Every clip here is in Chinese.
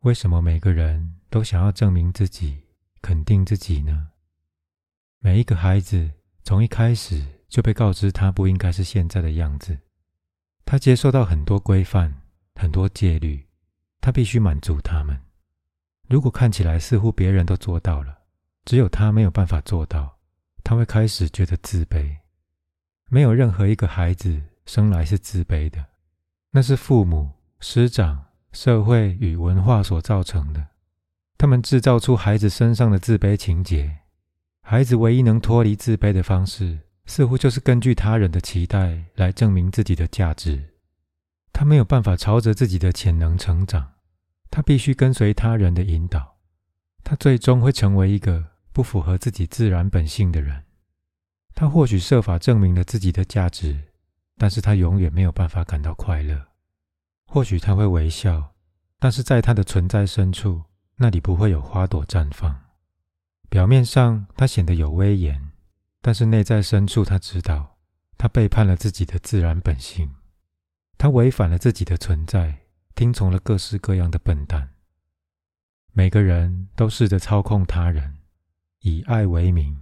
为什么每个人都想要证明自己、肯定自己呢？每一个孩子从一开始就被告知他不应该是现在的样子，他接受到很多规范、很多戒律，他必须满足他们。如果看起来似乎别人都做到了，只有他没有办法做到，他会开始觉得自卑。没有任何一个孩子生来是自卑的，那是父母、师长。社会与文化所造成的，他们制造出孩子身上的自卑情节。孩子唯一能脱离自卑的方式，似乎就是根据他人的期待来证明自己的价值。他没有办法朝着自己的潜能成长，他必须跟随他人的引导。他最终会成为一个不符合自己自然本性的人。他或许设法证明了自己的价值，但是他永远没有办法感到快乐。或许他会微笑，但是在他的存在深处，那里不会有花朵绽放。表面上他显得有威严，但是内在深处他知道，他背叛了自己的自然本性，他违反了自己的存在，听从了各式各样的笨蛋。每个人都试着操控他人，以爱为名，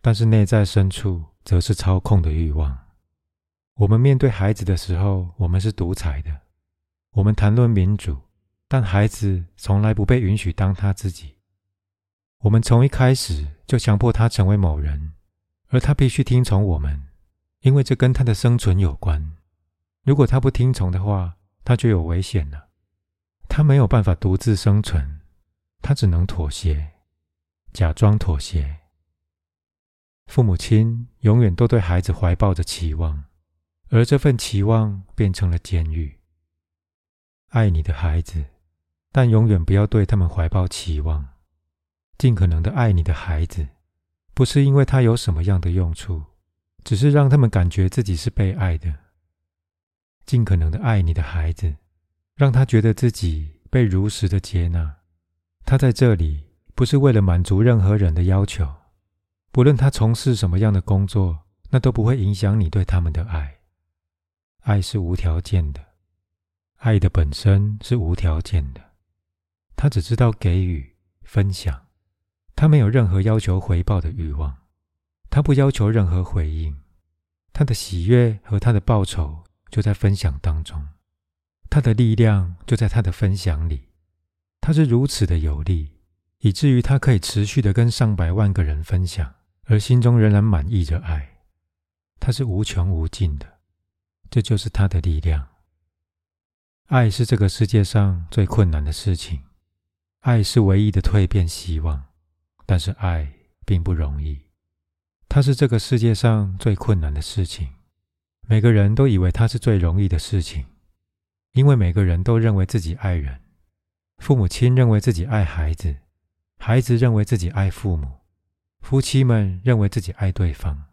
但是内在深处则是操控的欲望。我们面对孩子的时候，我们是独裁的。我们谈论民主，但孩子从来不被允许当他自己。我们从一开始就强迫他成为某人，而他必须听从我们，因为这跟他的生存有关。如果他不听从的话，他就有危险了。他没有办法独自生存，他只能妥协，假装妥协。父母亲永远都对孩子怀抱着期望，而这份期望变成了监狱。爱你的孩子，但永远不要对他们怀抱期望。尽可能的爱你的孩子，不是因为他有什么样的用处，只是让他们感觉自己是被爱的。尽可能的爱你的孩子，让他觉得自己被如实的接纳。他在这里不是为了满足任何人的要求，不论他从事什么样的工作，那都不会影响你对他们的爱。爱是无条件的。爱的本身是无条件的，他只知道给予、分享，他没有任何要求回报的欲望，他不要求任何回应，他的喜悦和他的报酬就在分享当中，他的力量就在他的分享里，他是如此的有力，以至于他可以持续的跟上百万个人分享，而心中仍然满意着爱，他是无穷无尽的，这就是他的力量。爱是这个世界上最困难的事情，爱是唯一的蜕变希望，但是爱并不容易。它是这个世界上最困难的事情，每个人都以为它是最容易的事情，因为每个人都认为自己爱人，父母亲认为自己爱孩子，孩子认为自己爱父母，夫妻们认为自己爱对方，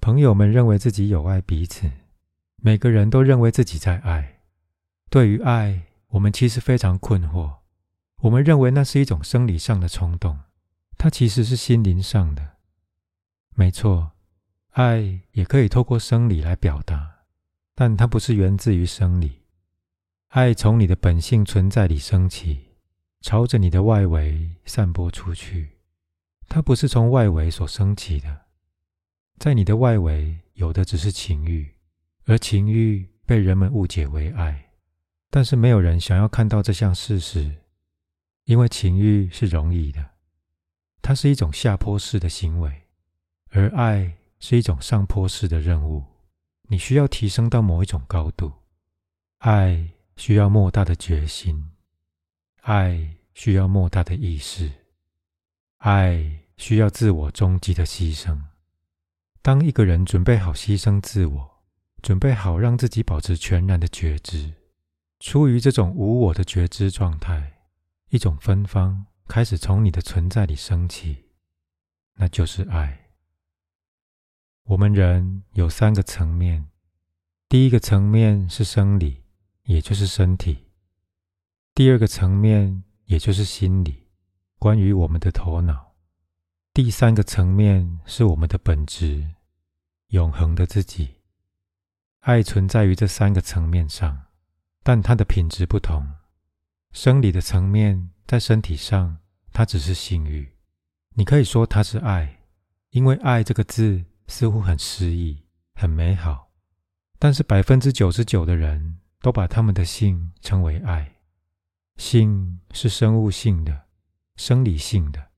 朋友们认为自己有爱彼此，每个人都认为自己在爱。对于爱，我们其实非常困惑。我们认为那是一种生理上的冲动，它其实是心灵上的。没错，爱也可以透过生理来表达，但它不是源自于生理。爱从你的本性存在里升起，朝着你的外围散播出去。它不是从外围所升起的，在你的外围有的只是情欲，而情欲被人们误解为爱。但是没有人想要看到这项事实，因为情欲是容易的，它是一种下坡式的行为，而爱是一种上坡式的任务。你需要提升到某一种高度，爱需要莫大的决心，爱需要莫大的意识，爱需要自我终极的牺牲。当一个人准备好牺牲自我，准备好让自己保持全然的觉知。出于这种无我的觉知状态，一种芬芳开始从你的存在里升起，那就是爱。我们人有三个层面，第一个层面是生理，也就是身体；第二个层面也就是心理，关于我们的头脑；第三个层面是我们的本质，永恒的自己。爱存在于这三个层面上。但它的品质不同，生理的层面，在身体上，它只是性欲。你可以说它是爱，因为“爱”这个字似乎很诗意、很美好。但是百分之九十九的人都把他们的性称为爱。性是生物性的、生理性的，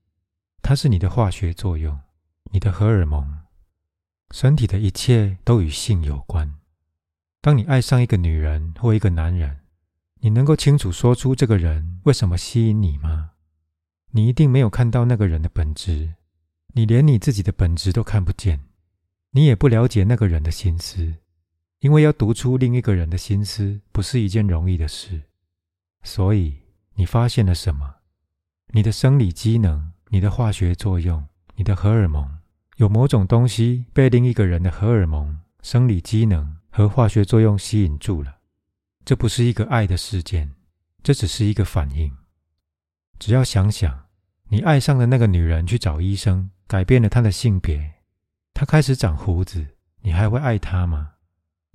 它是你的化学作用、你的荷尔蒙。身体的一切都与性有关。当你爱上一个女人或一个男人，你能够清楚说出这个人为什么吸引你吗？你一定没有看到那个人的本质，你连你自己的本质都看不见，你也不了解那个人的心思，因为要读出另一个人的心思不是一件容易的事。所以，你发现了什么？你的生理机能、你的化学作用、你的荷尔蒙，有某种东西被另一个人的荷尔蒙、生理机能和化学作用吸引住了。这不是一个爱的事件，这只是一个反应。只要想想，你爱上的那个女人去找医生，改变了她的性别，她开始长胡子，你还会爱她吗？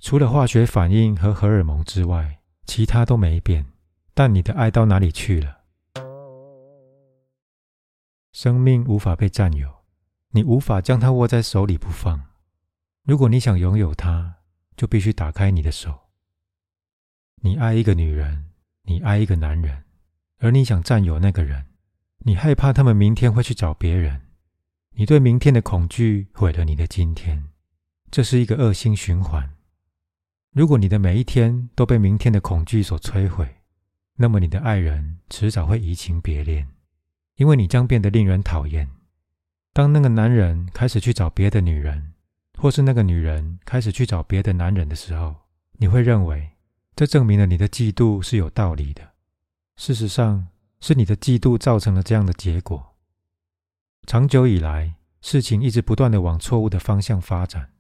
除了化学反应和荷尔蒙之外，其他都没变。但你的爱到哪里去了？生命无法被占有，你无法将它握在手里不放。如果你想拥有它，就必须打开你的手。你爱一个女人，你爱一个男人，而你想占有那个人，你害怕他们明天会去找别人，你对明天的恐惧毁了你的今天，这是一个恶性循环。如果你的每一天都被明天的恐惧所摧毁，那么你的爱人迟早会移情别恋，因为你将变得令人讨厌。当那个男人开始去找别的女人，或是那个女人开始去找别的男人的时候，你会认为。这证明了你的嫉妒是有道理的。事实上，是你的嫉妒造成了这样的结果。长久以来，事情一直不断的往错误的方向发展。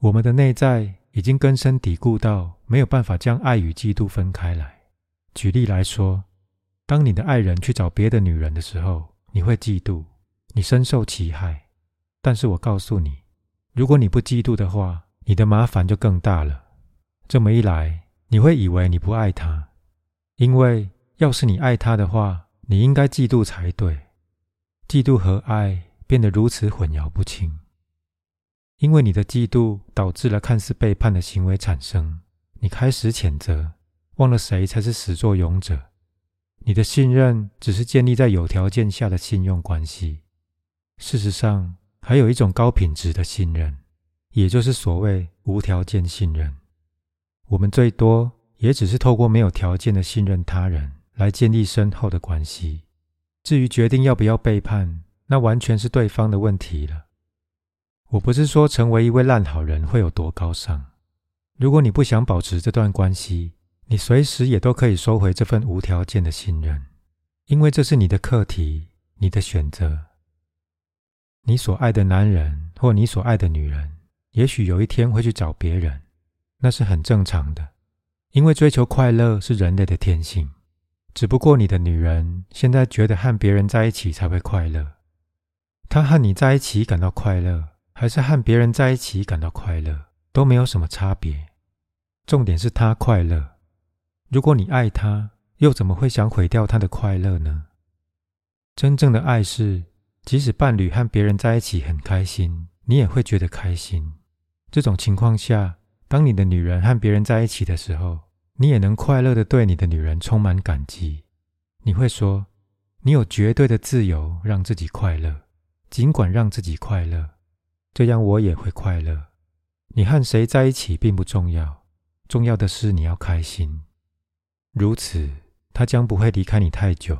我们的内在已经根深蒂固到没有办法将爱与嫉妒分开来。举例来说，当你的爱人去找别的女人的时候，你会嫉妒，你深受其害。但是我告诉你，如果你不嫉妒的话，你的麻烦就更大了。这么一来，你会以为你不爱他，因为要是你爱他的话，你应该嫉妒才对。嫉妒和爱变得如此混淆不清，因为你的嫉妒导致了看似背叛的行为产生。你开始谴责，忘了谁才是始作俑者。你的信任只是建立在有条件下的信用关系。事实上，还有一种高品质的信任，也就是所谓无条件信任。我们最多也只是透过没有条件的信任他人来建立深厚的关系。至于决定要不要背叛，那完全是对方的问题了。我不是说成为一位烂好人会有多高尚。如果你不想保持这段关系，你随时也都可以收回这份无条件的信任，因为这是你的课题，你的选择。你所爱的男人或你所爱的女人，也许有一天会去找别人。那是很正常的，因为追求快乐是人类的天性。只不过你的女人现在觉得和别人在一起才会快乐，她和你在一起感到快乐，还是和别人在一起感到快乐，都没有什么差别。重点是她快乐。如果你爱她，又怎么会想毁掉她的快乐呢？真正的爱是，即使伴侣和别人在一起很开心，你也会觉得开心。这种情况下。当你的女人和别人在一起的时候，你也能快乐的对你的女人充满感激。你会说，你有绝对的自由让自己快乐，尽管让自己快乐，这样我也会快乐。你和谁在一起并不重要，重要的是你要开心。如此，他将不会离开你太久，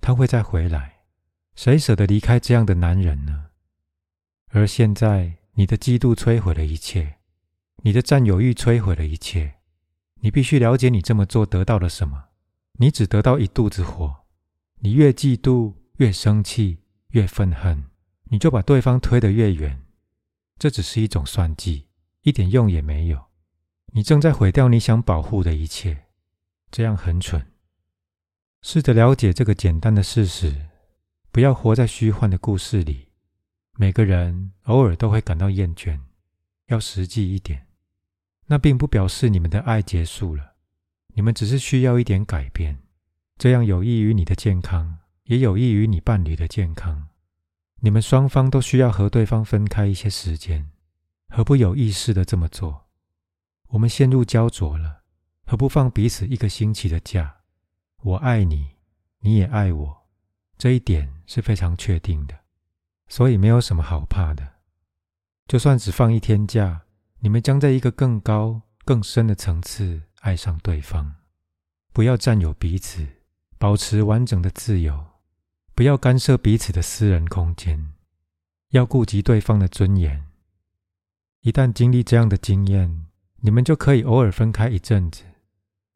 他会再回来。谁舍得离开这样的男人呢？而现在，你的嫉妒摧毁了一切。你的占有欲摧毁了一切。你必须了解，你这么做得到了什么？你只得到一肚子火。你越嫉妒，越生气，越愤恨，你就把对方推得越远。这只是一种算计，一点用也没有。你正在毁掉你想保护的一切，这样很蠢。试着了解这个简单的事实，不要活在虚幻的故事里。每个人偶尔都会感到厌倦，要实际一点。那并不表示你们的爱结束了，你们只是需要一点改变。这样有益于你的健康，也有益于你伴侣的健康。你们双方都需要和对方分开一些时间，何不有意识的这么做？我们陷入焦灼了，何不放彼此一个星期的假？我爱你，你也爱我，这一点是非常确定的，所以没有什么好怕的。就算只放一天假，你们将在一个更高、更深的层次爱上对方。不要占有彼此，保持完整的自由。不要干涉彼此的私人空间，要顾及对方的尊严。一旦经历这样的经验，你们就可以偶尔分开一阵子，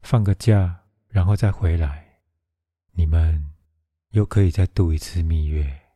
放个假，然后再回来，你们又可以再度一次蜜月。